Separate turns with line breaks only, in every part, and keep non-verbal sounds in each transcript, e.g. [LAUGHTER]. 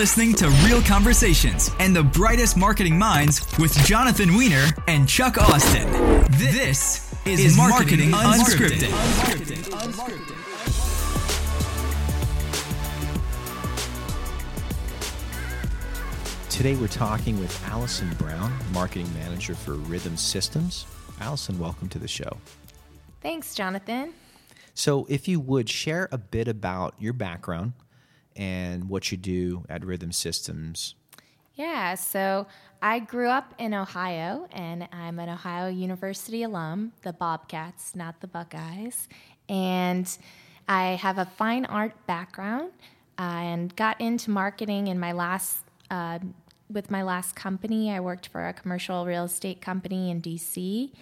listening to Real Conversations and the brightest marketing minds with Jonathan Weiner and Chuck Austin. This is, is Marketing, Unscripted. Unscripted. Unscripted.
Today we're talking with Allison Brown, Marketing Manager for Rhythm Systems. Allison, welcome to the show.
Thanks, Jonathan.
So, if you would share a bit about your background and what you do at Rhythm Systems.
Yeah, so I grew up in Ohio and I'm an Ohio University alum, the Bobcats, not the Buckeyes. And I have a fine art background uh, and got into marketing in my last. Uh, with my last company, I worked for a commercial real estate company in DC,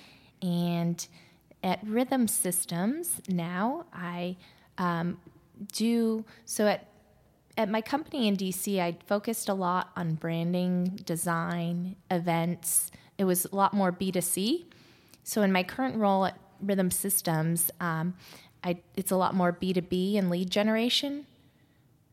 and at Rhythm Systems now I um, do so at at my company in DC, I focused a lot on branding, design, events. It was a lot more B2C. So in my current role at Rhythm Systems, um, I, it's a lot more B2B and lead generation.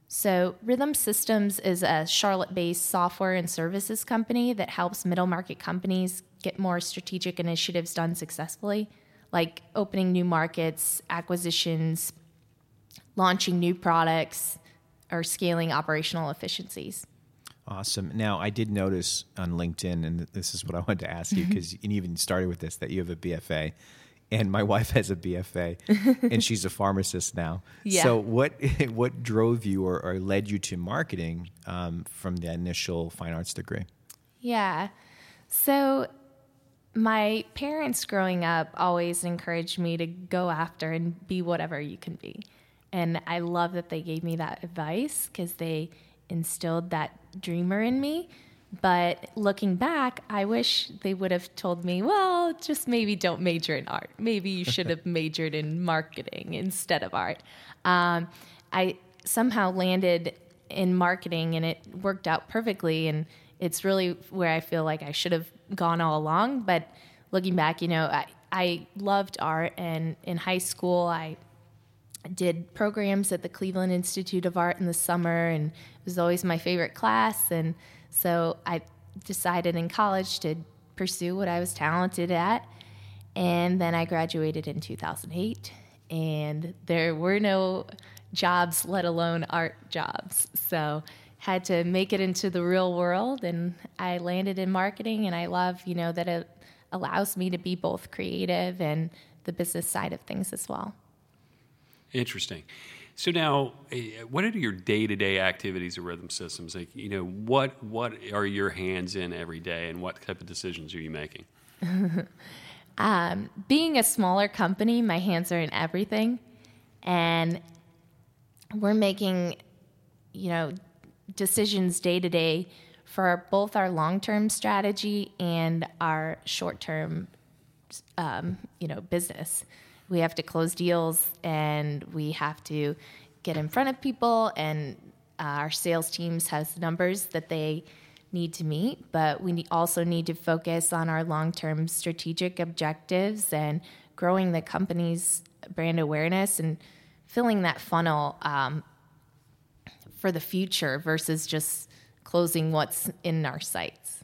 So Rhythm Systems is a Charlotte-based software and services company that helps middle market companies get more strategic initiatives done successfully, like opening new markets, acquisitions, launching new products, or scaling operational efficiencies.
Awesome. Now, I did notice on LinkedIn, and this is what I wanted to ask you because you even started with this that you have a BFA, and my [LAUGHS] wife has a BFA, [LAUGHS] and she's a pharmacist now. Yeah. So, what [LAUGHS] what drove you or, or led you to marketing um, from the initial fine arts degree?
Yeah. So, my parents growing up always encouraged me to go after and be whatever you can be. And I love that they gave me that advice because they instilled that dreamer in me. But looking back, I wish they would have told me, well, just maybe don't major in art. Maybe you should have [LAUGHS] majored in marketing instead of art. Um, I somehow landed in marketing and it worked out perfectly. And it's really where I feel like I should have gone all along. But looking back, you know, I, I loved art. And in high school, I did programs at the Cleveland Institute of Art in the summer, and it was always my favorite class. And so I decided in college to pursue what I was talented at. And then I graduated in 2008, and there were no jobs, let alone art jobs. So had to make it into the real world, and I landed in marketing. And I love, you know, that it allows me to be both creative and the business side of things as well.
Interesting. So now, eh, what are your day-to-day activities of Rhythm Systems? Like, you know, what what are your hands in every day, and what type of decisions are you making? [LAUGHS]
um, being a smaller company, my hands are in everything, and we're making, you know, decisions day to day for both our long-term strategy and our short-term, um, you know, business we have to close deals and we have to get in front of people and uh, our sales teams has numbers that they need to meet but we also need to focus on our long-term strategic objectives and growing the company's brand awareness and filling that funnel um, for the future versus just closing what's in our sights.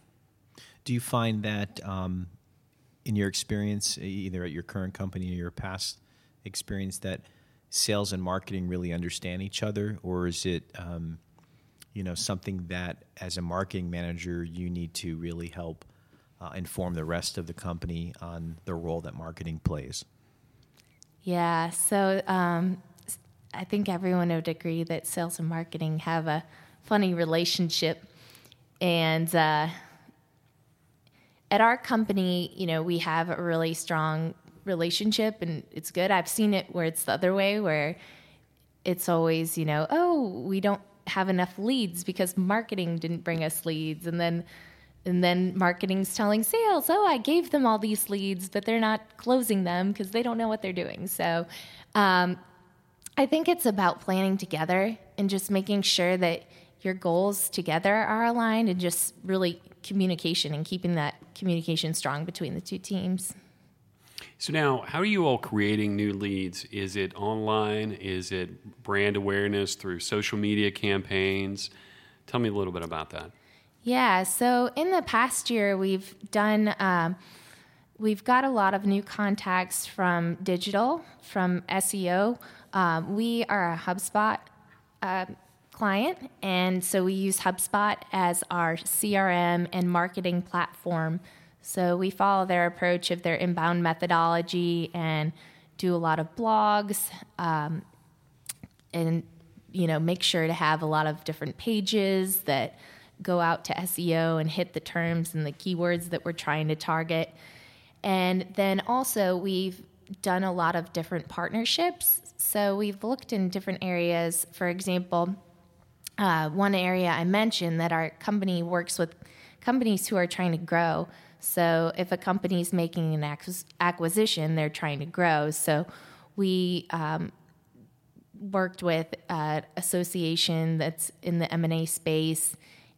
Do you find that um, in your experience, either at your current company or your past experience, that sales and marketing really understand each other, or is it, um, you know, something that as a marketing manager you need to really help uh, inform the rest of the company on the role that marketing plays?
Yeah, so um, I think everyone would agree that sales and marketing have a funny relationship, and. Uh, at our company, you know, we have a really strong relationship and it's good. I've seen it where it's the other way, where it's always, you know, oh, we don't have enough leads because marketing didn't bring us leads. And then and then marketing's telling sales, oh, I gave them all these leads, but they're not closing them because they don't know what they're doing. So um, I think it's about planning together and just making sure that your goals together are aligned and just really communication and keeping that communication strong between the two teams.
So now, how are you all creating new leads? Is it online? Is it brand awareness through social media campaigns? Tell me a little bit about that.
Yeah, so in the past year, we've done, um, we've got a lot of new contacts from digital, from SEO. Um, we are a HubSpot uh, client, and so we use HubSpot as our CRM and marketing platform. So we follow their approach of their inbound methodology and do a lot of blogs um, and you know make sure to have a lot of different pages that go out to SEO and hit the terms and the keywords that we're trying to target. And then also, we've done a lot of different partnerships. So we've looked in different areas. For example, uh, one area I mentioned that our company works with companies who are trying to grow. So if a company is making an acquisition, they're trying to grow. So we um, worked with an association that's in the M&A space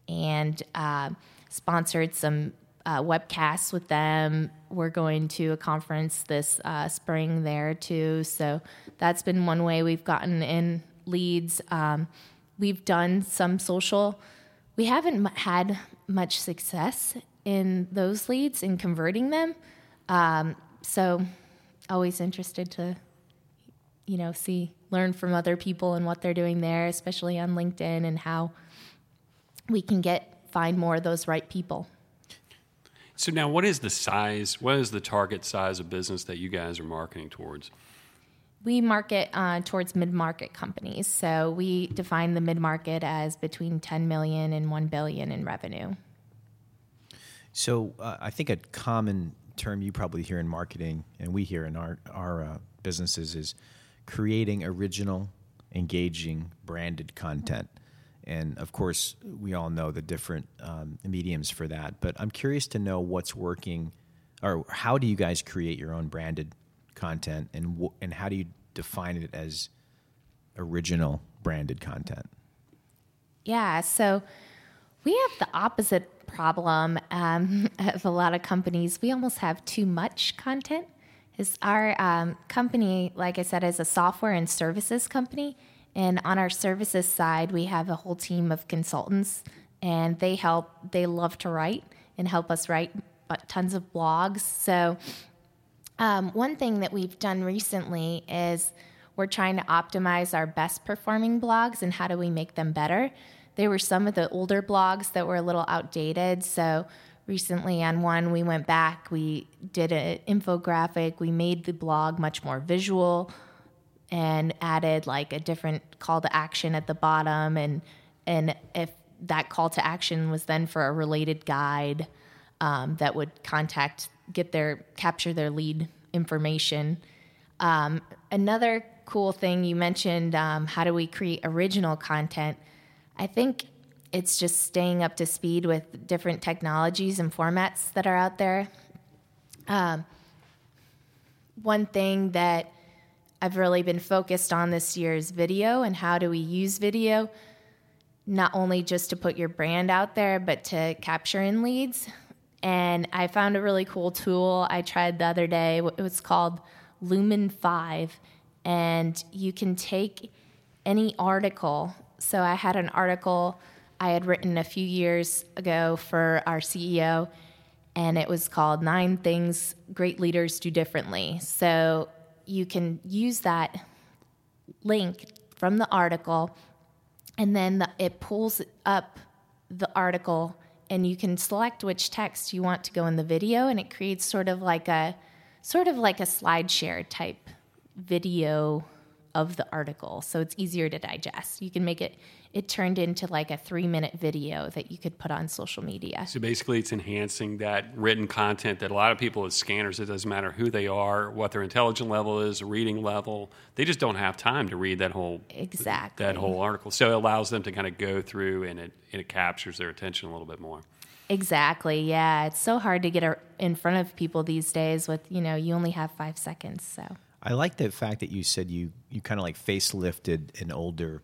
and uh, sponsored some uh, webcasts with them. We're going to a conference this uh, spring there too. So that's been one way we've gotten in leads. Um, we've done some social. We haven't had much success in those leads in converting them. Um, so always interested to, you know, see, learn from other people and what they're doing there, especially on LinkedIn and how we can get find more of those right people.
So now, what is the size? What is the target size of business that you guys are marketing towards?
We market uh, towards mid-market companies. So we define the mid-market as between 10 million and 1 billion in revenue.
So uh, I think a common term you probably hear in marketing, and we hear in our our uh, businesses, is creating original, engaging, branded content. And of course, we all know the different um, mediums for that. But I'm curious to know what's working, or how do you guys create your own branded content, and and how do you define it as original branded content?
Yeah, so we have the opposite problem um, [LAUGHS] of a lot of companies. We almost have too much content. Is our um, company, like I said, is a software and services company, and on our services side, we have a whole team of consultants, and they help. They love to write and help us write tons of blogs. So, um, one thing that we've done recently is we're trying to optimize our best performing blogs and how do we make them better. There were some of the older blogs that were a little outdated. So, recently on one, we went back, we did an infographic, we made the blog much more visual and added like a different call to action at the bottom and and if that call to action was then for a related guide um, that would contact get their capture their lead information. Um, another cool thing you mentioned um, how do we create original content? I think it's just staying up to speed with different technologies and formats that are out there. Um, one thing that I've really been focused on this year is video and how do we use video, not only just to put your brand out there, but to capture in leads. And I found a really cool tool I tried the other day. It was called Lumen 5. And you can take any article. So I had an article I had written a few years ago for our CEO, and it was called Nine Things Great Leaders Do Differently. So you can use that link from the article and then the, it pulls up the article and you can select which text you want to go in the video and it creates sort of like a sort of like a slide share type video of the article so it's easier to digest you can make it it turned into like a three minute video that you could put on social media.
So basically, it's enhancing that written content that a lot of people as scanners, it doesn't matter who they are, what their intelligence level is, reading level, they just don't have time to read that whole
exactly
that whole article. So it allows them to kind of go through and it, and it captures their attention a little bit more.
Exactly. Yeah, it's so hard to get in front of people these days. With you know, you only have five seconds. So
I like the fact that you said you you kind of like facelifted an older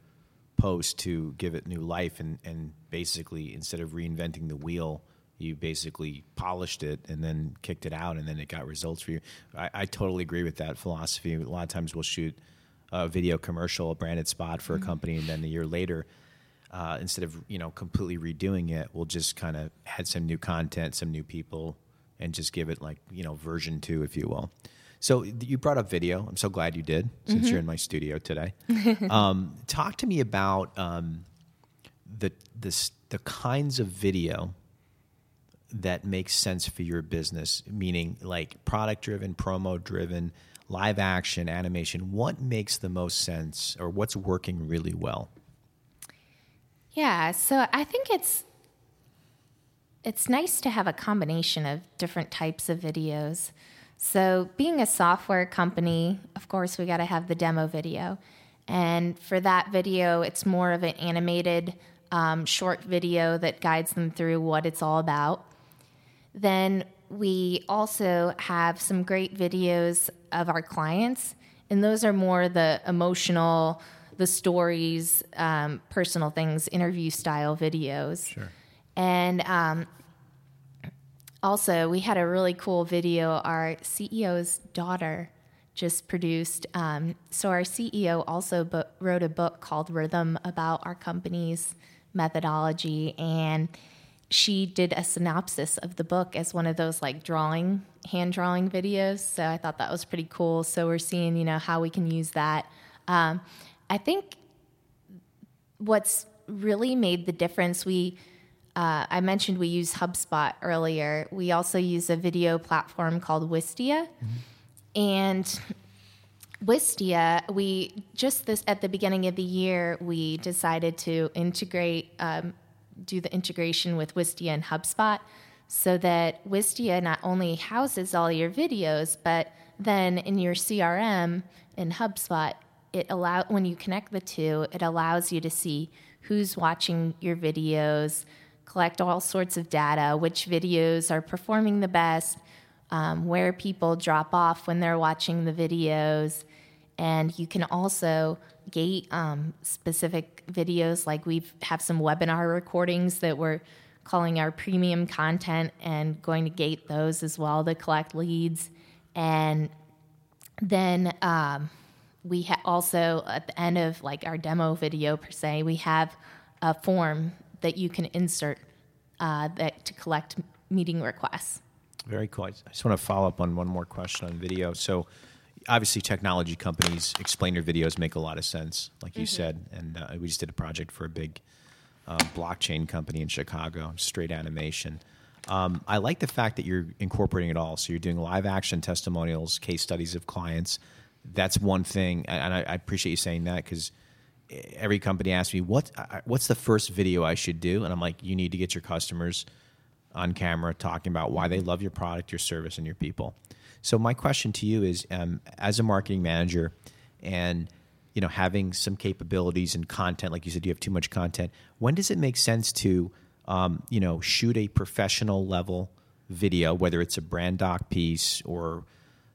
post to give it new life and, and basically instead of reinventing the wheel you basically polished it and then kicked it out and then it got results for you i, I totally agree with that philosophy a lot of times we'll shoot a video commercial a branded spot for mm-hmm. a company and then a year later uh, instead of you know completely redoing it, we'll just kind of add some new content, some new people, and just give it like you know version two, if you will. So you brought up video. I'm so glad you did, since mm-hmm. you're in my studio today. [LAUGHS] um, talk to me about um, the the the kinds of video that makes sense for your business, meaning like product driven, promo driven, live action, animation. What makes the most sense, or what's working really well?
Yeah, so I think it's it's nice to have a combination of different types of videos. So, being a software company, of course, we got to have the demo video. And for that video, it's more of an animated um, short video that guides them through what it's all about. Then we also have some great videos of our clients, and those are more the emotional, the stories, um, personal things, interview style videos.
Sure.
And um, also, we had a really cool video our CEO's daughter just produced. Um, so, our CEO also bo- wrote a book called Rhythm about our company's methodology. And she did a synopsis of the book as one of those like drawing, hand drawing videos. So, I thought that was pretty cool. So, we're seeing, you know, how we can use that. Um, I think what's really made the difference, we uh, I mentioned we use HubSpot earlier. We also use a video platform called Wistia. Mm-hmm. And Wistia, we just this at the beginning of the year, we decided to integrate, um, do the integration with Wistia and HubSpot so that Wistia not only houses all your videos, but then in your CRM in HubSpot, it allow when you connect the two, it allows you to see who's watching your videos, collect all sorts of data, which videos are performing the best, um, where people drop off when they're watching the videos. And you can also gate um, specific videos, like we have some webinar recordings that we're calling our premium content and going to gate those as well to collect leads. And then um, we ha- also, at the end of like our demo video per se, we have a form that you can insert uh, that to collect meeting requests.
Very cool. I just want to follow up on one more question on video. So, obviously, technology companies explainer videos make a lot of sense, like you mm-hmm. said. And uh, we just did a project for a big uh, blockchain company in Chicago, straight animation. Um, I like the fact that you're incorporating it all. So you're doing live action testimonials, case studies of clients. That's one thing, and I, I appreciate you saying that because every company asks me what what's the first video I should do, and I'm like, you need to get your customers on camera talking about why they love your product, your service, and your people. So my question to you is, um, as a marketing manager, and you know having some capabilities and content, like you said, you have too much content. When does it make sense to um, you know shoot a professional level video, whether it's a brand doc piece or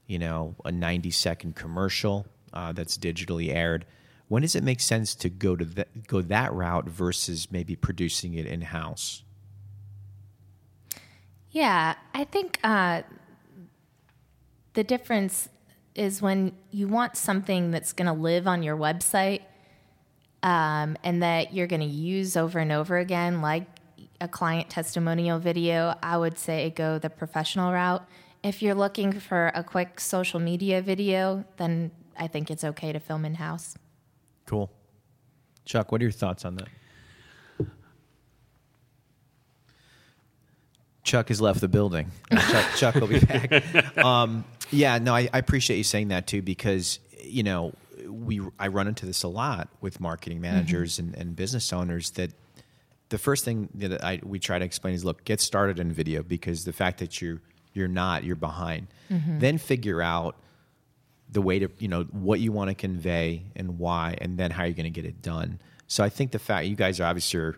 you know a 90 second commercial uh, that's digitally aired? When does it make sense to go to the, go that route versus maybe producing it in house?
Yeah, I think uh, the difference is when you want something that's going to live on your website um, and that you're going to use over and over again, like a client testimonial video, I would say go the professional route. If you're looking for a quick social media video, then I think it's okay to film in house.
Cool. Chuck, what are your thoughts on that? Chuck has left the building. [LAUGHS] Chuck, Chuck will be back. [LAUGHS] Um, yeah, no, I, I, appreciate you saying that too because you know we I run into this a lot with marketing managers mm-hmm. and, and, business owners that the first thing that I we try to explain is look, get started in video because the fact that you're you're not, you're behind. Mm-hmm. Then figure out the way to you know what you want to convey and why, and then how you're going to get it done. So I think the fact you guys are obviously are,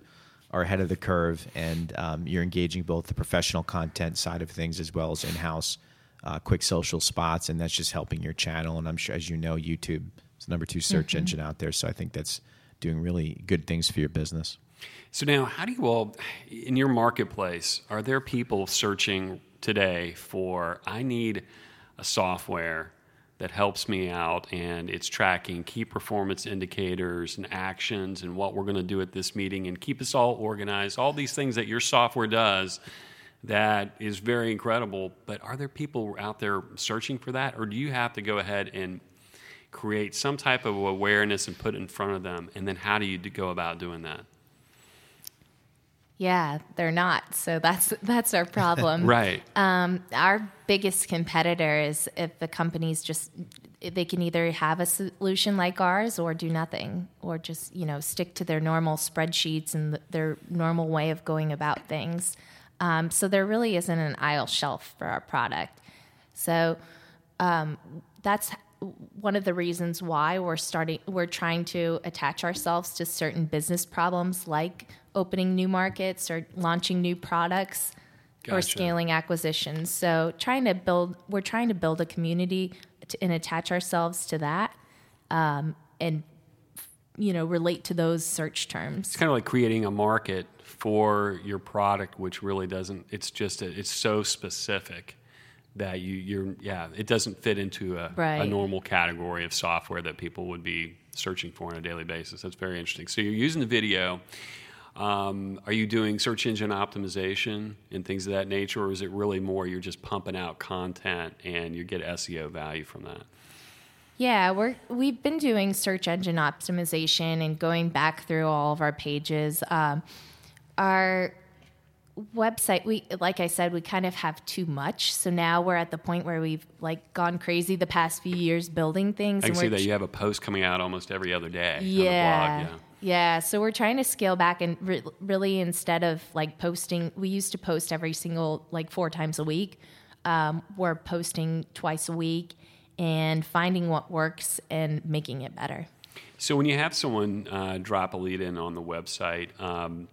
are ahead of the curve, and um, you're engaging both the professional content side of things as well as in-house uh, quick social spots, and that's just helping your channel. And I'm sure, as you know, YouTube is the number two search mm-hmm. engine out there. So I think that's doing really good things for your business.
So now, how do you all, in your marketplace, are there people searching today for I need a software that helps me out and it's tracking key performance indicators and actions and what we're going to do at this meeting and keep us all organized all these things that your software does that is very incredible. But are there people out there searching for that or do you have to go ahead and create some type of awareness and put it in front of them? And then how do you go about doing that
Yeah, they're not. So that's [LAUGHS] that's our problem.
right
Um, our biggest competitor is if the companies just they can either have a solution like ours or do nothing or just you know stick to their normal spreadsheets and th- their normal way of going about things. Um, so there really isn't an aisle shelf for our product. So um, that's one of the reasons why we're starting we're trying to attach ourselves to certain business problems like opening new markets or launching new products or scaling acquisitions. So trying to build we're trying to build a community to, and attach ourselves to that um, and you know relate to those search terms.
It's kind of like creating a market for your product which really doesn't it's just a, it's so specific that you you're yeah it doesn't fit into a, a normal category of software that people would be searching for on a daily basis. That's very interesting. So you're using the video. Um, are you doing search engine optimization and things of that nature or is it really more you're just pumping out content and you get seo value from that?
Yeah, we're we've been doing search engine optimization and going back through all of our pages. Um, our website, we like I said, we kind of have too much. So now we're at the point where we've like gone crazy the past few years building things.
i can see that you have a post coming out almost every other day
yeah.
blog
yeah. So we're trying to scale back and re- really instead of like posting, we used to post every single like four times a week. Um, we're posting twice a week and finding what works and making it better.
So when you have someone uh, drop a lead in on the website, um,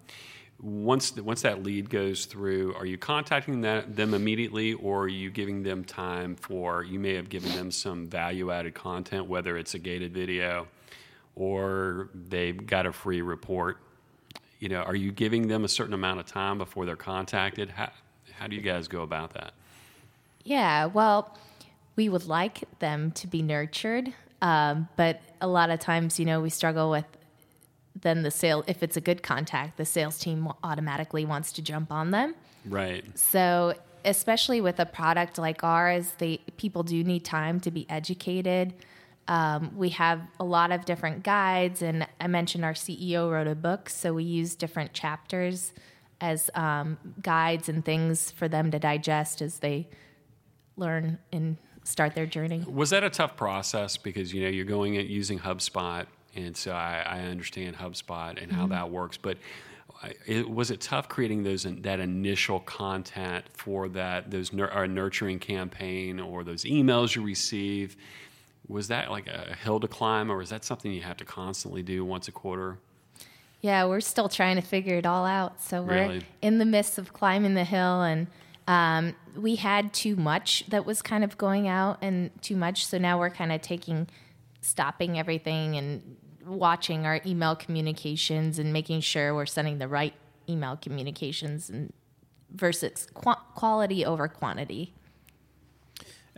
once once that lead goes through, are you contacting that, them immediately, or are you giving them time for? You may have given them some value added content, whether it's a gated video, or they've got a free report. You know, are you giving them a certain amount of time before they're contacted? How how do you guys go about that?
Yeah, well, we would like them to be nurtured, um, but a lot of times, you know, we struggle with then the sale. If it's a good contact, the sales team automatically wants to jump on them.
Right.
So, especially with a product like ours, they people do need time to be educated. Um, we have a lot of different guides, and I mentioned our CEO wrote a book, so we use different chapters as um, guides and things for them to digest as they learn and start their journey.
Was that a tough process because you know you're going at using HubSpot, and so I, I understand HubSpot and how mm-hmm. that works. But uh, it, was it tough creating those that initial content for that those nur- or nurturing campaign or those emails you receive? Was that like a hill to climb, or is that something you have to constantly do once a quarter?
Yeah, we're still trying to figure it all out. So we're
Really?
in the midst of climbing the hill, and um, we had too much that was kind of going out and too much. So now we're kind of taking, stopping everything and watching our email communications and making sure we're sending the right email communications and versus qu- quality over quantity.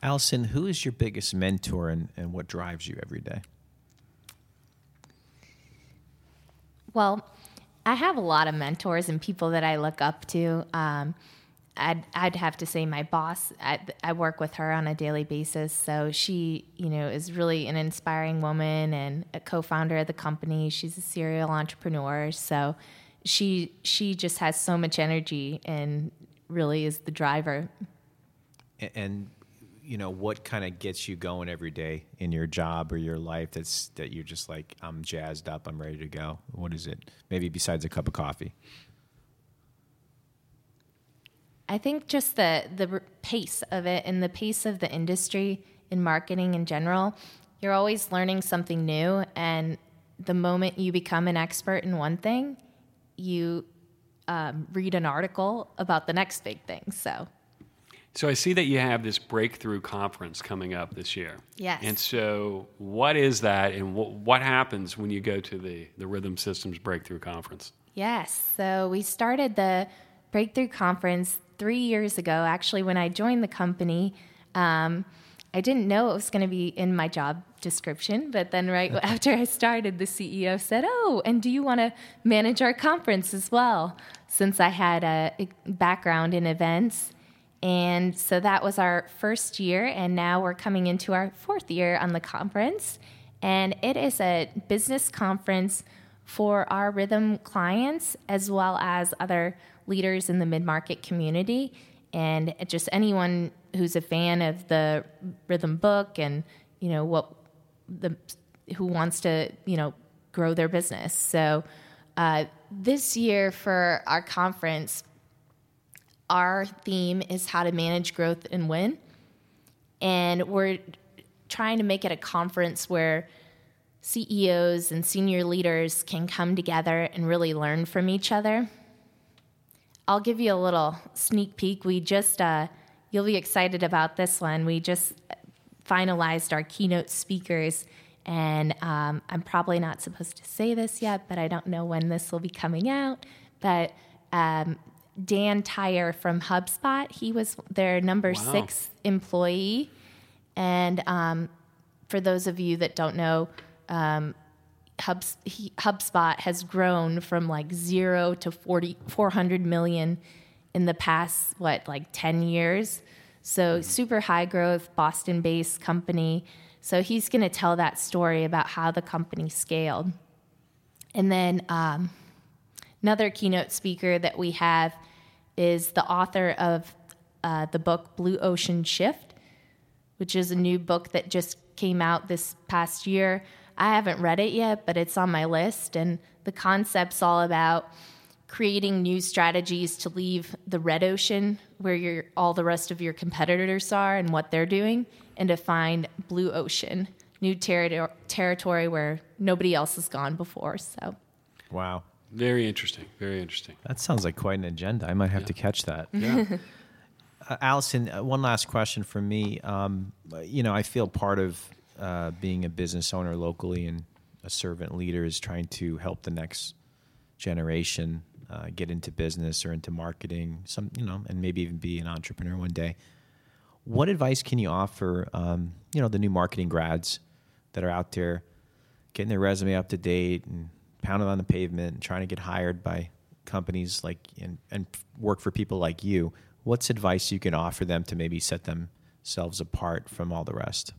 Allison, who is your biggest mentor and, and what drives you every day?
Well, I have a lot of mentors and people that I look up to. Um, I'd, I'd have to say my boss. I, I work with her on a daily basis, so she, you know, is really an inspiring woman and a co-founder of the company. She's a serial entrepreneur, so she she just has so much energy and really is the driver.
A- And you know what kind of gets you going every day in your job or your life that's that you're just like I'm jazzed up, I'm ready to go. What is it? Maybe besides a cup of coffee.
I think just the the pace of it and the pace of the industry in marketing in general. You're always learning something new, and the moment you become an expert in one thing, you um, read an article about the next big thing. So
So I see that you have this breakthrough conference coming up this year.
Yes.
And so, what is that, and what, what happens when you go to the the Rhythm Systems Breakthrough Conference?
Yes. So we started the Breakthrough Conference three years ago. Actually, when I joined the company, um, I didn't know it was going to be in my job description, but then right [LAUGHS] after I started, the CEO said, "Oh, and do you want to manage our conference as well?" Since I had a background in events, and so that was our first year, and now we're coming into our fourth year on the conference, and it is a business conference for our rhythm clients as well as other leaders in the mid market community. And just anyone who's a fan of the rhythm book and you know what the who wants to you know grow their business. So uh, this year for our conference, our theme is how to manage growth and win, and we're trying to make it a conference where CEOs and senior leaders can come together and really learn from each other I'll give you a little sneak peek. We just, uh, you'll be excited about this one. We just finalized our keynote speakers, and um, I'm probably not supposed to say this yet, but I don't know when this will be coming out. But um, Dan Tyre from HubSpot, he was their number wow. six employee. And um, for those of you that don't know, um, Hubs, he, HubSpot has grown from like zero to 40, 400 million in the past, what, like 10 years. So, super high growth, Boston based company. So, he's going to tell that story about how the company scaled. And then um, another keynote speaker that we have is the author of uh, the book Blue Ocean Shift, which is a new book that just came out this past year I haven't read it yet, but it's on my list. And the concept's all about creating new strategies to leave the red ocean where your, all the rest of your competitors are and what they're doing and to find blue ocean, new ter- territory where nobody else has gone before. So,
wow.
Very interesting. Very interesting.
That sounds like quite an agenda. I might have yeah. to catch that.
Yeah. [LAUGHS]
uh, Allison, uh, one last question for me. Um, you know, I feel part of uh, being a business owner locally and a servant leader is trying to help the next generation uh, get into business or into marketing, some you know, and maybe even be an entrepreneur one day. What advice can you offer, um, you know, the new marketing grads that are out there getting their resume up to date and pounding on the pavement and trying to get hired by companies like and, and work for people like you? What's advice you can offer them to maybe set themselves apart from all the rest?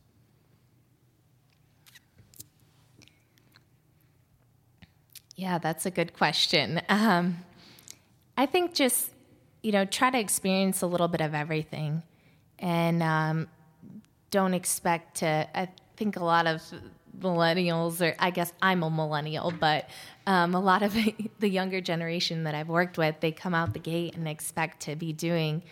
Yeah, that's a good question. Um, I think just, you know, try to experience a little bit of everything and um, don't expect to. I think a lot of millennials, or I guess I'm a millennial, but um, a lot of the younger generation that I've worked with, they come out the gate and expect to be doing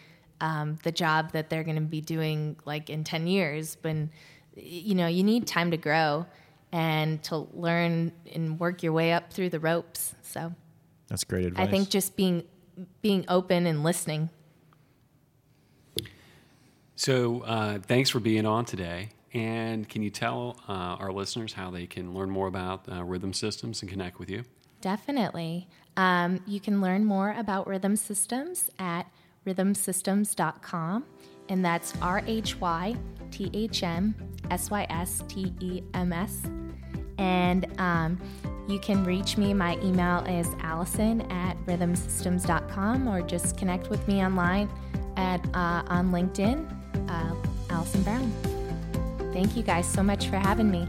um, the job that they're going to be doing like in 10 years. When, you know, you need time to grow and to learn and work your way up through the ropes. So
that's great advice.
I think just being being open and listening.
So uh, thanks for being on today. And can you tell uh, our listeners how they can learn more about uh, Rhythm Systems and connect with you?
Definitely. Um, you can learn more about Rhythm Systems at rhythmsystems.com, and that's R H Y T H M S Y S T E M S. And um, you can reach me. My email is allison at rhythmsystems.com or just connect with me online at uh, on LinkedIn, uh, Allison Brown. Thank you guys so much for having me.